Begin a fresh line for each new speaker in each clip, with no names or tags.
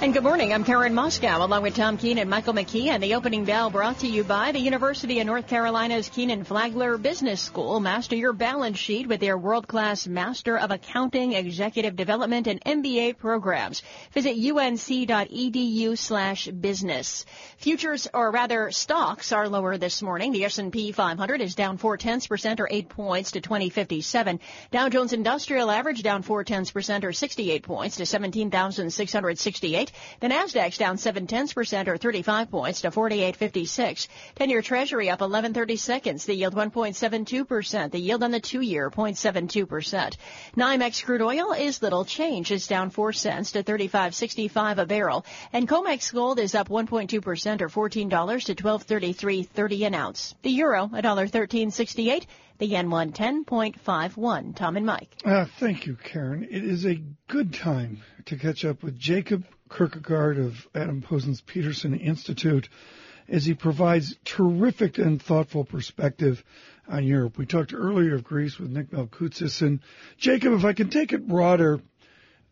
And good morning. I'm Karen Moskow along with Tom Keene and Michael McKee. And the opening bell brought to you by the University of North Carolina's Kenan-Flagler Business School. Master your balance sheet with their world-class Master of Accounting, Executive Development, and MBA programs. Visit unc.edu slash business. Futures, or rather stocks, are lower this morning. The S&P 500 is down four tenths percent or eight points to 2057. Dow Jones Industrial Average down four tenths percent or 68 points to 17,668. The Nasdaq's down seven tenths percent or 35 points to 48.56. Ten-year Treasury up 11 seconds. The yield 1.72 percent. The yield on the two-year 0.72 percent. NYMEX crude oil is little change. It's down four cents to 35.65 a barrel. And COMEX gold is up 1.2 percent or 14 dollars to 12.33.30 an ounce. The euro a dollar 13.68. The yen 110.51. Tom and Mike.
Uh, thank you, Karen. It is a good time to catch up with Jacob Kirkegaard of Adam Posen's Peterson Institute as he provides terrific and thoughtful perspective on Europe. We talked earlier of Greece with Nick Malkoutsis. And Jacob, if I can take it broader,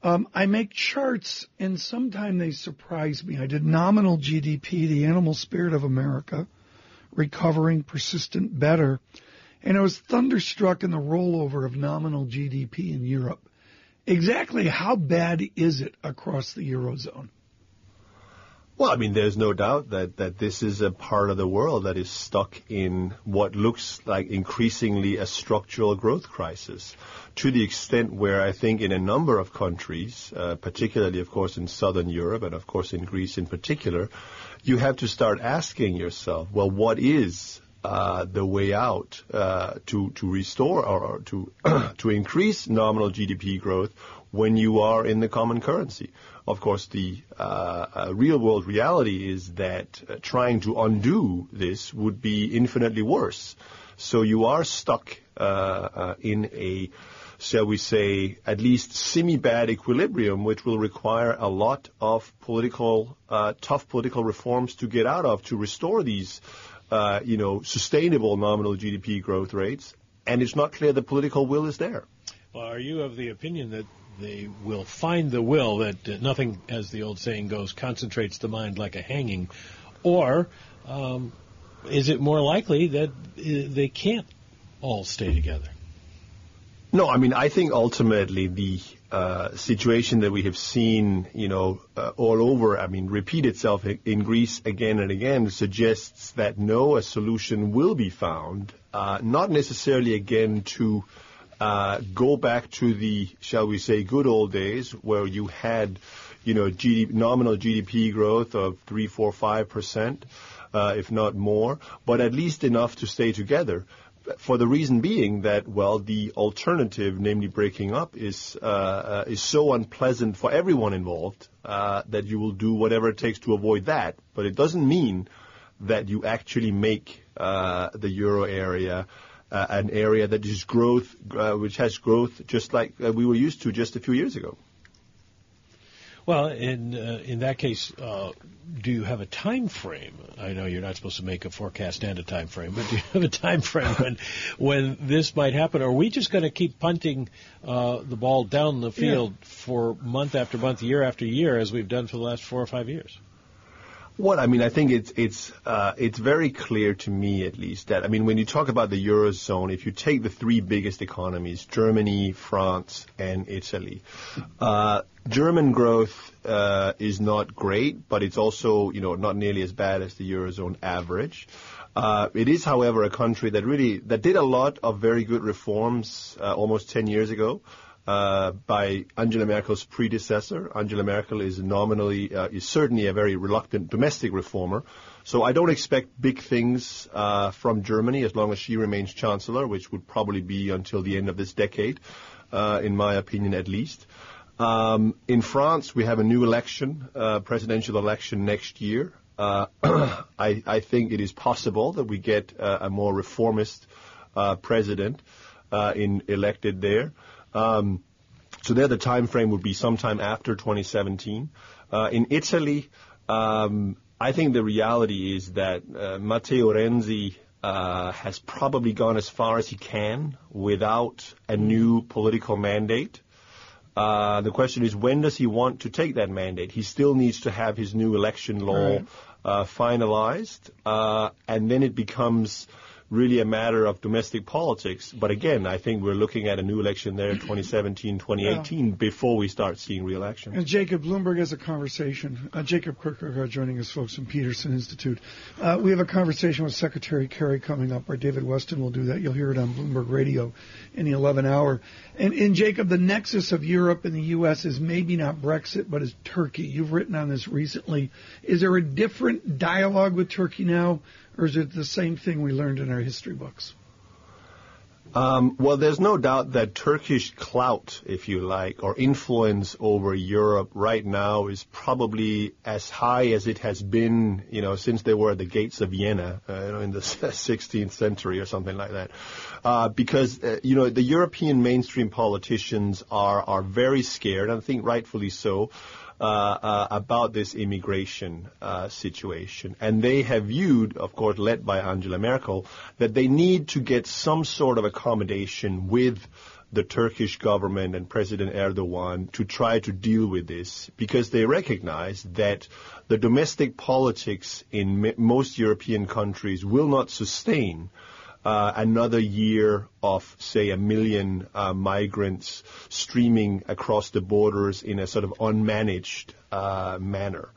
um, I make charts and sometimes they surprise me. I did nominal GDP, the animal spirit of America, recovering, persistent, better. And I was thunderstruck in the rollover of nominal GDP in Europe. Exactly how bad is it across the Eurozone?
Well, I mean, there's no doubt that, that this is a part of the world that is stuck in what looks like increasingly a structural growth crisis to the extent where I think in a number of countries, uh, particularly, of course, in southern Europe and, of course, in Greece in particular, you have to start asking yourself, well, what is uh, the way out uh, to to restore or to to increase nominal GDP growth when you are in the common currency. Of course, the uh, uh real world reality is that uh, trying to undo this would be infinitely worse. So you are stuck in a shall we say, at least semi-bad equilibrium, which will require a lot of political, uh, tough political reforms to get out of to restore these uh, you know, sustainable nominal GDP growth rates, and it's not clear the political will is there.
Well, are you of the opinion that they will find the will that uh, nothing, as the old saying goes, concentrates the mind like a hanging, or um, is it more likely that uh, they can't all stay together?
No, I mean, I think ultimately the uh, situation that we have seen, you know, uh, all over, I mean, repeat itself in Greece again and again suggests that no, a solution will be found, uh, not necessarily again to uh, go back to the, shall we say, good old days where you had, you know, GDP, nominal GDP growth of three, four, five percent, uh, if not more, but at least enough to stay together for the reason being that, well, the alternative, namely breaking up, is uh, uh, is so unpleasant for everyone involved uh, that you will do whatever it takes to avoid that. But it doesn't mean that you actually make uh, the euro area uh, an area that is growth, uh, which has growth just like uh, we were used to just a few years ago.
Well, in uh, in that case, uh, do you have a time frame? I know you're not supposed to make a forecast and a time frame, but do you have a time frame when when this might happen? Or are we just going to keep punting uh, the ball down the field yeah. for month after month, year after year, as we've done for the last four or five years?
Well, I mean, I think it's it's uh, it's very clear to me, at least, that I mean, when you talk about the eurozone, if you take the three biggest economies, Germany, France, and Italy, uh, German growth uh, is not great, but it's also you know not nearly as bad as the eurozone average. Uh, it is, however, a country that really that did a lot of very good reforms uh, almost 10 years ago uh, by Angela Merkel's predecessor. Angela Merkel is nominally, uh, is certainly a very reluctant domestic reformer. So I don't expect big things uh, from Germany as long as she remains chancellor, which would probably be until the end of this decade, uh, in my opinion at least. Um, in France, we have a new election, uh, presidential election next year. Uh, I, I, think it is possible that we get a more reformist uh president. uh, in elected there. Um, so there, the time frame would be sometime after 2017. Uh, in Italy, um, I think the reality is that uh, Matteo Renzi uh, has probably gone as far as he can without a new political mandate. Uh, the question is, when does he want to take that mandate? He still needs to have his new election law
Right.
uh, finalized, uh, and then it becomes really a matter of domestic politics. But again, I think we're looking at a new election there in 2017, 2018 before we start seeing real action.
And Jacob Bloomberg has a conversation. Uh, Jacob Kirkegaard joining us, folks from Peterson Institute. Uh, we have a conversation with Secretary Kerry coming up, where David Westin will do that. You'll hear it on Bloomberg Radio in the 11 hour. And, and Jacob, the nexus of Europe and the U.S. is maybe not Brexit, but is Turkey. You've written on this recently. Is there a different dialogue with Turkey now, or is it the same thing we learned in our history books?
Um, well, there's no doubt that Turkish clout, if you like, or influence over Europe right now is probably as high as it has been, you know, since they were at the gates of Vienna, uh, you know, in the 16th century or something like that. Uh, because, uh, you know, the European mainstream politicians are, are very scared, and I think rightfully so, about this immigration uh, situation. And they have viewed, of course, led by Angela Merkel, that they need to get some sort of accommodation with the Turkish government and President Erdogan to try to deal with this because they recognize that the domestic politics in most European countries will not sustain uh, another year of, say, a million uh, migrants streaming across the borders in a sort of unmanaged uh, manner.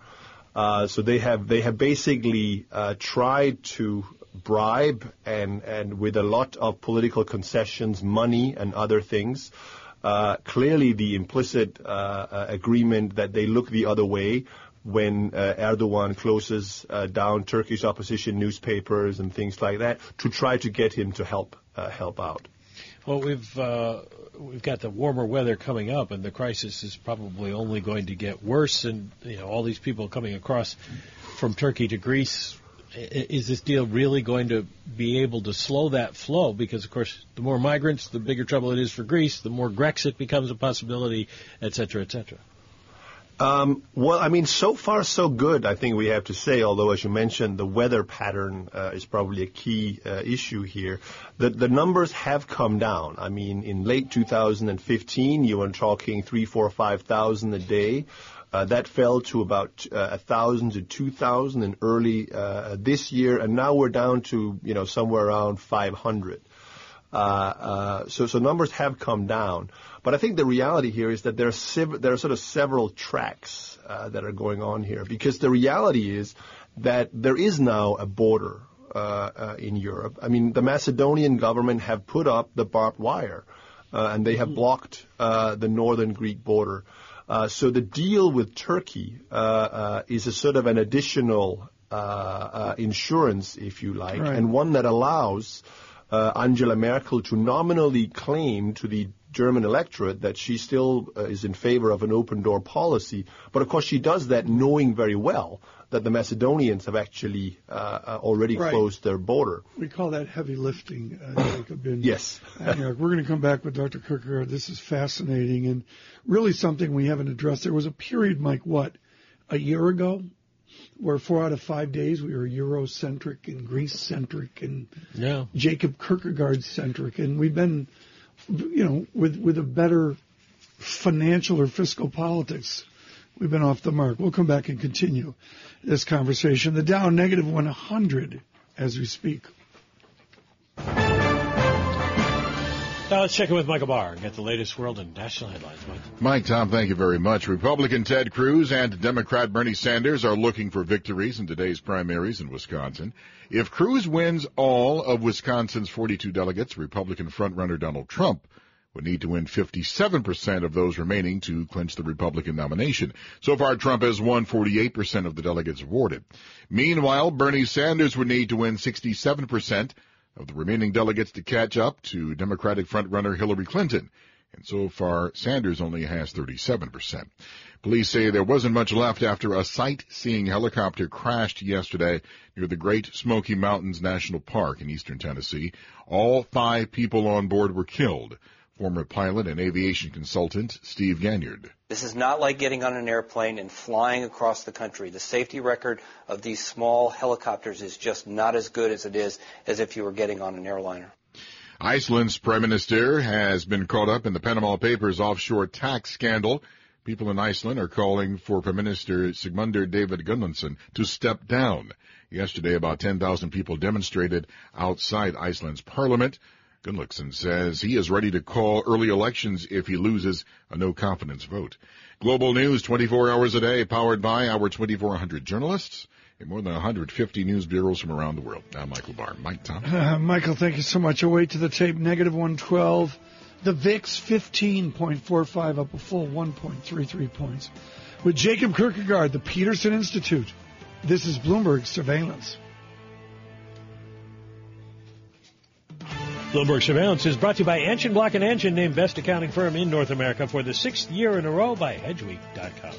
Uh, so they have they have basically uh, tried to bribe and and with a lot of political concessions, money and other things. Uh, clearly, the implicit uh, uh, agreement that they look the other way when uh, Erdogan closes uh, down Turkish opposition newspapers and things like that to try to get him to help uh, help out.
Well, we've uh, we've got the warmer weather coming up, and the crisis is probably only going to get worse. And you know, all these people coming across from Turkey to Greece. Is this deal really going to be able to slow that flow? Because, of course, the more migrants, the bigger trouble it is for Greece. The more Grexit becomes a possibility, et cetera, et cetera.
Um, well, I mean, so far so good. I think we have to say. Although, as you mentioned, the weather pattern uh, is probably a key uh, issue here. The the numbers have come down. I mean, in late 2015, you were talking three, four, five thousand a day. Uh, that fell to about uh, a thousand to two thousand in early uh, this year, and now we're down to you know somewhere around 500. Uh, uh, so, so numbers have come down. But I think the reality here is that there are, sev- there are sort of several tracks uh, that are going on here because the reality is that there is now a border uh, uh, in Europe. I mean, the Macedonian government have put up the barbed wire uh, and they have blocked uh, the northern Greek border. Uh, so the deal with Turkey uh, uh, is a sort of an additional uh, uh, insurance, if you like,
Right.
and one that allows uh, Angela Merkel to nominally claim to the German electorate that she still uh, is in favor of an open door policy. But of course, she does that knowing very well that the Macedonians have actually uh, uh, already
Right.
closed their border.
We call that heavy lifting, uh, Jacob. in-
Yes.
Uh, we're going to come back with Dr. Kirkegaard. This is fascinating and really something we haven't addressed. There was a period, Mike, what, a year ago, where four out of five days we were Eurocentric and Greece-centric and
Yeah.
Jacob Kirkegaard-centric, and we've been, you know, with with a better financial or fiscal politics, we've been off the mark. We'll come back and continue this conversation. The Dow negative 100 as we speak.
Now let's check in with Michael Barr and get the latest world and national headlines. Mike.
Mike, Tom, thank you very much. Republican Ted Cruz and Democrat Bernie Sanders are looking for victories in today's primaries in Wisconsin. If Cruz wins all of Wisconsin's 42 delegates, Republican frontrunner Donald Trump would need to win 57% of those remaining to clinch the Republican nomination. So far, Trump has won 48% of the delegates awarded. Meanwhile, Bernie Sanders would need to win 67% of the remaining delegates to catch up to Democratic frontrunner Hillary Clinton. And so far, Sanders only has 37%. Police say there wasn't much left after a sightseeing helicopter crashed yesterday near the Great Smoky Mountains National Park in eastern Tennessee. All five people on board were killed. Former pilot and aviation consultant Steve Ganyard.
This is not like getting on an airplane and flying across the country. The safety record of these small helicopters is just not as good as it is as if you were getting on an airliner.
Iceland's prime minister has been caught up in the Panama Papers offshore tax scandal. People in Iceland are calling for Prime Minister Sigmundur David Gunnlaugsson to step down. Yesterday, about 10,000 people demonstrated outside Iceland's parliament. Gunnlaugsson says he is ready to call early elections if he loses a no confidence vote. Global news 24 hours a day, powered by our 2,400 journalists in more than 150 news bureaus from around the world. Now, Michael Barr. Mike Tom.
Uh, Michael, thank you so much. Away to the tape, negative 112. The VIX 15.45 up a full 1.33 points. With Jacob Kirkegaard, the Peterson Institute. This is Bloomberg Surveillance.
Bloomberg Surveillance is brought to you by Anchin Block and Anchin, named best accounting firm in North America for the sixth year in a row by Hedgeweek.com.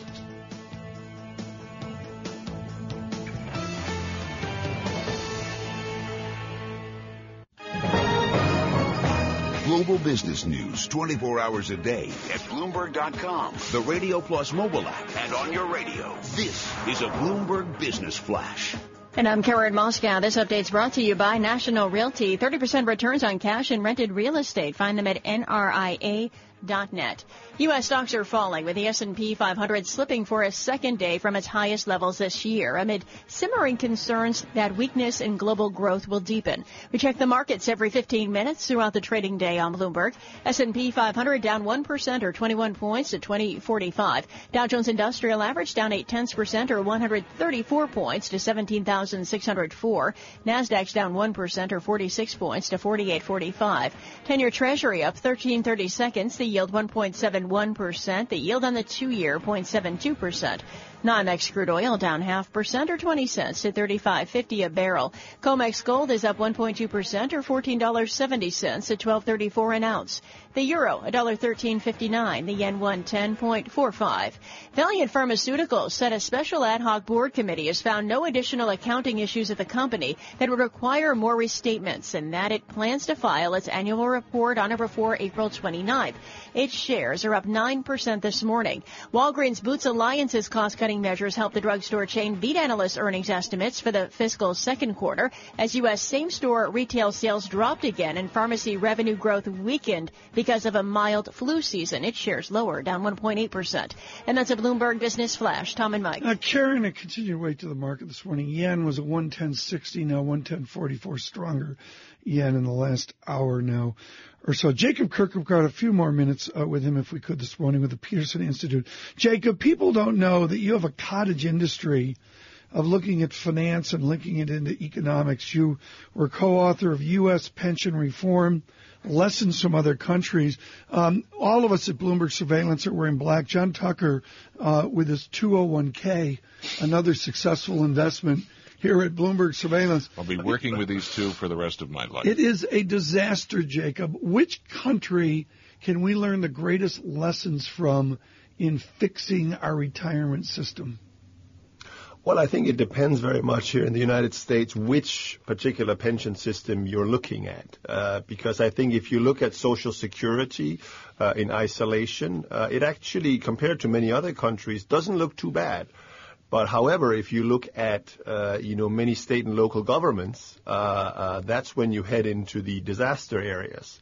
Global business news 24 hours a day at Bloomberg.com, the Radio Plus mobile app, and on your radio. This is a Bloomberg Business Flash.
And I'm Karen Moskow. This update's brought to you by National Realty. 30% returns on cash and rented real estate. Find them at NRIA net. U.S. stocks are falling with the S&P 500 slipping for a second day from its highest levels this year amid simmering concerns that weakness in global growth will deepen. We check the markets every 15 minutes throughout the trading day on Bloomberg. S&P 500 down 1% or 21 points to 2045. Dow Jones Industrial Average down 8 tenths percent or 134 points to 17,604. Nasdaq's down 1% or 46 points to 4845. 10-year Treasury up 13 30 seconds. The yield 1.71%. The yield on the two-year 0.72%. NYMEX crude oil down half percent or 20 cents to 35.50 a barrel. COMEX gold is up 1.2% or $14.70 at 12.34 an ounce. The euro $1.1359. The yen 110.45. Valeant Pharmaceuticals said a special ad hoc board committee has found no additional accounting issues at the company that would require more restatements and that it plans to file its annual report on or before April 29th. Its shares are up 9% this morning. Walgreens Boots Alliance's cost-cutting measures helped the drugstore chain beat analyst earnings estimates for the fiscal second quarter as U.S. same-store retail sales dropped again and pharmacy revenue growth weakened because of a mild flu season. Its shares lower, down 1.8%. And that's a Bloomberg Business Flash. Tom and Mike.
Uh, carrying a continued weight to the market this morning. Yen was at 110.60, now 110.44, stronger yen in the last hour now or so. Jacob Kirk got a few more minutes uh, with him if we could this morning with the Peterson Institute. Jacob, people don't know that you have a cottage industry of looking at finance and linking it into economics. You were co-author of U.S. Pension Reform, Lessons from Other Countries. Um, all of us at Bloomberg Surveillance are wearing black. John Tucker uh, with his 201k, another successful investment here at Bloomberg Surveillance.
I'll be working with these two for the rest of my life.
It is a disaster, Jacob. Which country can we learn the greatest lessons from in fixing our retirement system?
Well, I think it depends very much here in the United States which particular pension system you're looking at. Uh, because I think if you look at Social Security uh, in isolation, uh, it actually, compared to many other countries, doesn't look too bad. But however, if you look at uh, you know many state and local governments, uh, uh, that's when you head into the disaster areas.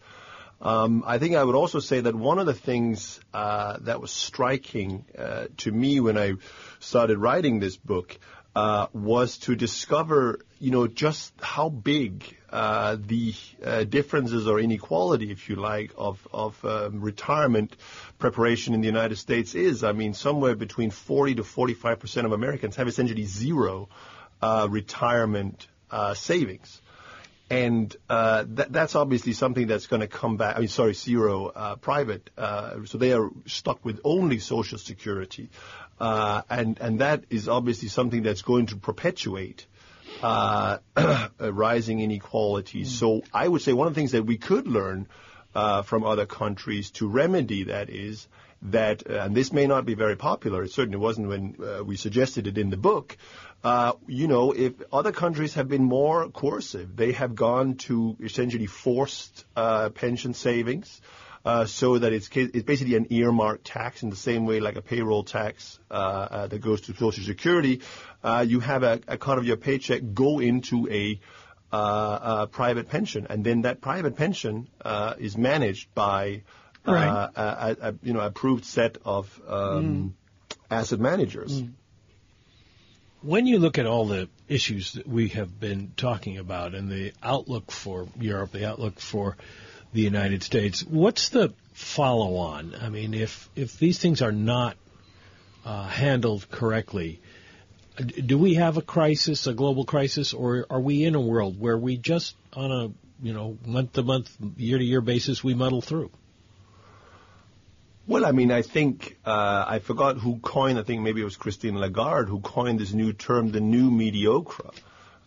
Um, I think I would also say that one of the things uh, that was striking uh, to me when I started writing this book uh, was to discover, you know, just how big uh, the uh, differences or inequality, if you like, of, of um, retirement preparation in the United States is. I mean, somewhere between 40 to 45 percent of Americans have essentially zero uh, retirement uh, savings. And uh, that, that's obviously something that's going to come back. I mean, sorry, zero uh, private. Uh, so they are stuck with only Social Security, uh, and and that is obviously something that's going to perpetuate uh, rising inequalities. So I would say one of the things that we could learn uh, from other countries to remedy that is that, uh, and this may not be very popular, it certainly wasn't when uh, we suggested it in the book, uh, you know, if other countries have been more coercive, they have gone to essentially forced uh, pension savings. Uh, so that it's, it's basically an earmark tax in the same way like a payroll tax uh, uh, that goes to Social Security. Uh, you have a, a cut of your paycheck go into a, private pension, and then that private pension is managed by right. a, a, you know approved set of um, mm. asset managers. Mm.
When you look at all the issues that we have been talking about and the outlook for Europe, the outlook for the United States, what's the follow on? I mean, if, if these things are not uh, handled correctly, do we have a crisis, a global crisis, or are we in a world where we just on a you know month to month, year to year basis we muddle through?
Well, I mean, I think uh, I forgot who coined. I think maybe it was Christine Lagarde who coined this new term, the new mediocre.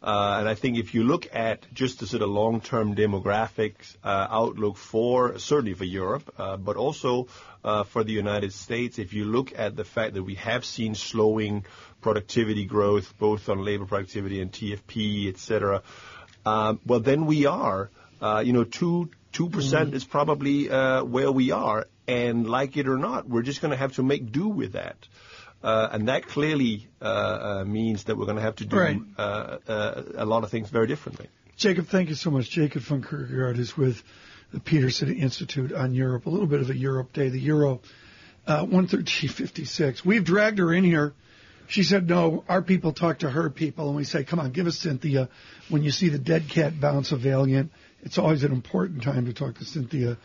Uh, and I think if you look at just the sort of long-term demographics uh, outlook for certainly for Europe, uh, but also uh, for the United States, if you look at the fact that we have seen slowing productivity growth, both on labor productivity and TFP, et cetera, um, well, then we are, uh, you know, two two percent mm-hmm. is probably where we are, and like it or not, we're just going to have to make do with that. Uh, and that clearly uh, uh, means that we're going to have to do right. Uh, uh, a lot of things very differently.
Jacob, thank you so much. Jacob van Kirkegaard is with the Peterson Institute on Europe. A little bit of a Europe day. The Euro, uh, 113.56. We've dragged her in here. She said, no, our people talk to her people. And we say, come on, give us Cynthia. When you see the dead cat bounce a Valeant, it's always an important time to talk to Cynthia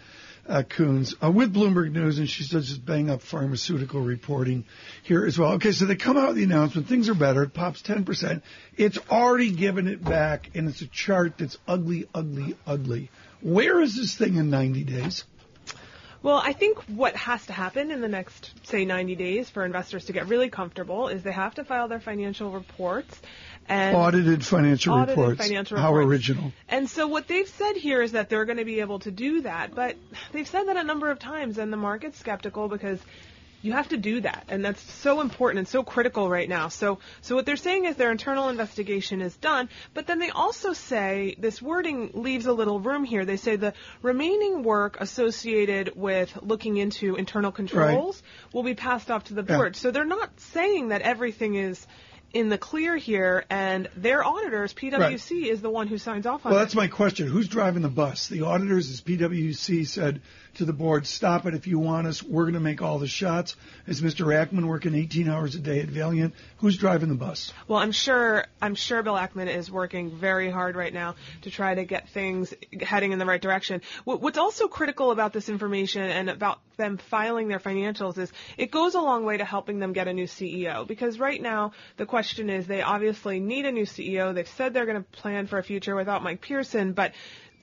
uh, Koons uh, with Bloomberg News, and she does just bang up pharmaceutical reporting here as well. Okay, so they come out with the announcement. Things are better. It pops 10%. It's already given it back, and it's a chart that's ugly, ugly, ugly. Where is this thing in 90 days?
Well, I think what has to happen in the next, say, 90 days for investors to get really comfortable is they have to file their financial reports and
audited financial
audited
reports.
Financial
How
reports.
original.
And so what they've said here is that they're going to be able to do that, but they've said that a number of times, and the market's skeptical because you have to do that, and that's so important and so critical right now. So, so what they're saying is their internal investigation is done, but then they also say this wording leaves a little room here. They say the remaining work associated with looking into internal controls right. will be passed off to the board. Yeah. So they're not saying that everything is in the clear here, and their auditors, PwC, right. is the one who signs off on
well,
it.
Well, that's my question. Who's driving the bus? The auditors, as PwC said, to the board, stop it if you want us. We're going to make all the shots. Is Mr. Ackman working 18 hours a day at Valeant? Who's driving the bus?
Well, I'm sure I'm sure Bill Ackman is working very hard right now to try to get things heading in the right direction. What's also critical about this information and about them filing their financials is it goes a long way to helping them get a new CEO because right now the question is they obviously need a new CEO. They've said they're going to plan for a future without Mike Pearson, but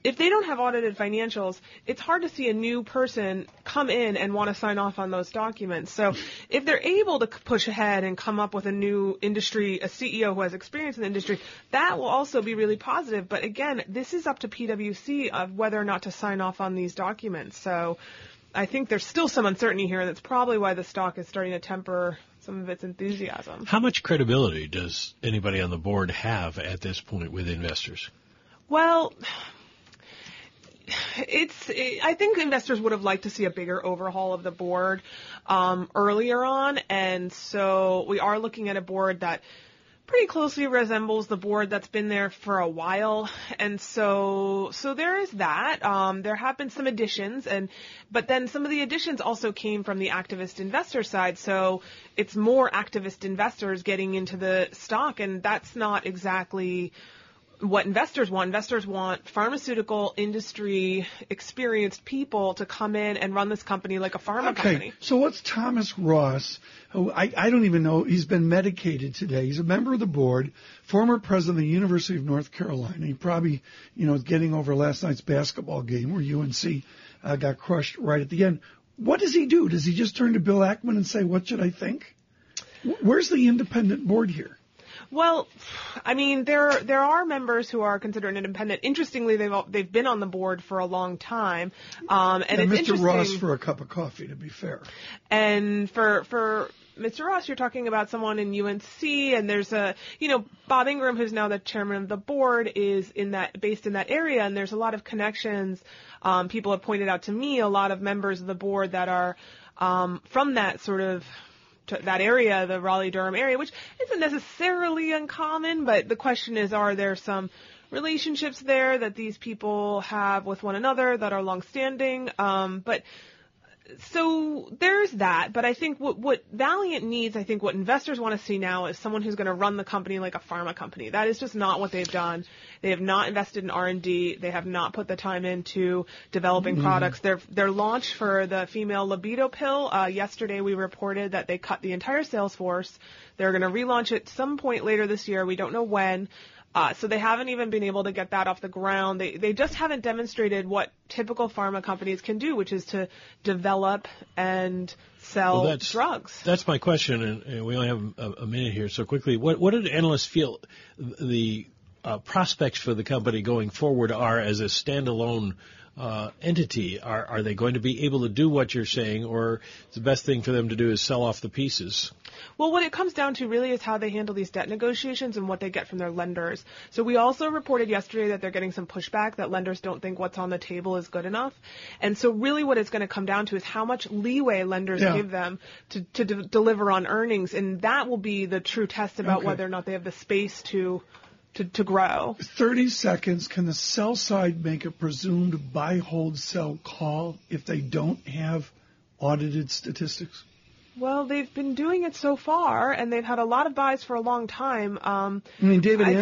if they don't have audited financials, it's hard to see a new person come in and want to sign off on those documents. So if they're able to push ahead and come up with a new industry, a CEO who has experience in the industry, that will also be really positive. But again, this is up to PwC of whether or not to sign off on these documents. So I think there's still some uncertainty here, and that's probably why the stock is starting to temper some of its enthusiasm.
How much credibility does anybody on the board have at this point with investors?
Well, it's. I think investors would have liked to see a bigger overhaul of the board um, earlier on, and so we are looking at a board that pretty closely resembles the board that's been there for a while, and so so there is that. Um, there have been some additions, and but then some of the additions also came from the activist investor side. So it's more activist investors getting into the stock, and that's not exactly what investors want. Investors want pharmaceutical industry experienced people to come in and run this company like a pharma
okay.
company.
So what's Thomas Ross, who I, I don't even know, he's been medicated today. He's a member of the board, former president of the University of North Carolina. He probably, you know, is getting over last night's basketball game where UNC uh, got crushed right at the end. What does he do? Does he just turn to Bill Ackman and say, what should I think? Where's the independent board here?
Well, I mean, there there are members who are considered independent. Interestingly, they've all, they've been on the board for a long time, um, and it's
Mr. Ross for a cup of coffee, to be fair.
And for for Mr. Ross, you're talking about someone in UNC, and there's a you know Bob Ingram, who's now the chairman of the board, is in that based in that area, and there's a lot of connections. Um, people have pointed out to me a lot of members of the board that are um, from that sort of that area, the Raleigh Durham area, which isn't necessarily uncommon, but the question is, are there some relationships there that these people have with one another that are longstanding? Um, but so there's that, but I think what, what Valeant needs, I think what investors want to see now is someone who's going to run the company like a pharma company. That is just not what they've done. They have not invested in R&D. They have not put the time into developing products. Their their launch for the female libido pill, uh, yesterday we reported that they cut the entire sales force. They're going to relaunch it some point later this year. We don't know when. Uh, so they haven't even been able to get that off the ground. They they just haven't demonstrated what typical pharma companies can do, which is to develop and sell
Well, that's-
drugs.
That's my question, and, and we only have a, a minute here. So quickly, what what did analysts feel the uh, prospects for the company going forward are as a standalone uh, entity? Are are they going to be able to do what you're saying, or the best thing for them to do is sell off the pieces?
Well, what it comes down to really is how they handle these debt negotiations and what they get from their lenders. So we also reported yesterday that they're getting some pushback that lenders don't think what's on the table is good enough. And so really what it's going to come down to is how much leeway lenders
Yeah.
give them to, to de- deliver on earnings. And that will be the true test about
Okay.
whether or not they have the space to, to, to grow.
30 seconds. Can the sell side make a presumed buy, hold, sell call if they don't have audited statistics?
Well, they've been doing it so far, and they've had a lot of buys for a long time. Um,
I mean, David
I-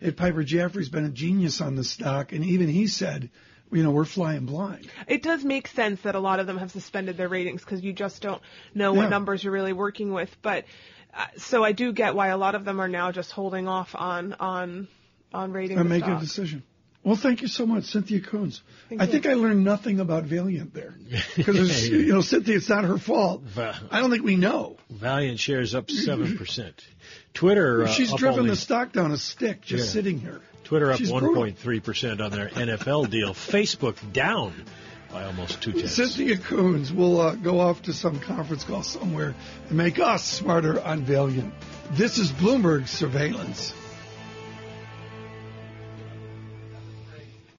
at Piper Jaffray's been a genius on the stock, and even he said, you know, we're flying blind.
it does make sense that a lot of them have suspended their ratings because you just don't know what
Yeah.
numbers you're really working with. But uh, so I do get why a lot of them are now just holding off on on on ratings
And make a decision. Well, thank you so much, Cynthia Koons.
Thank
I
you.
think I learned nothing about Valeant there. Because, you know, Cynthia, it's not her fault.
Va-
I don't think we know.
Valeant shares up seven percent. Twitter, uh,
She's
up
driven
only-
the stock down a stick just
Yeah.
sitting here.
Twitter up 1.3 percent on their NFL deal. Facebook down by almost two tenths.
Cynthia Koons will uh, go off to some conference call somewhere and make us smarter on Valeant. This is Bloomberg Surveillance.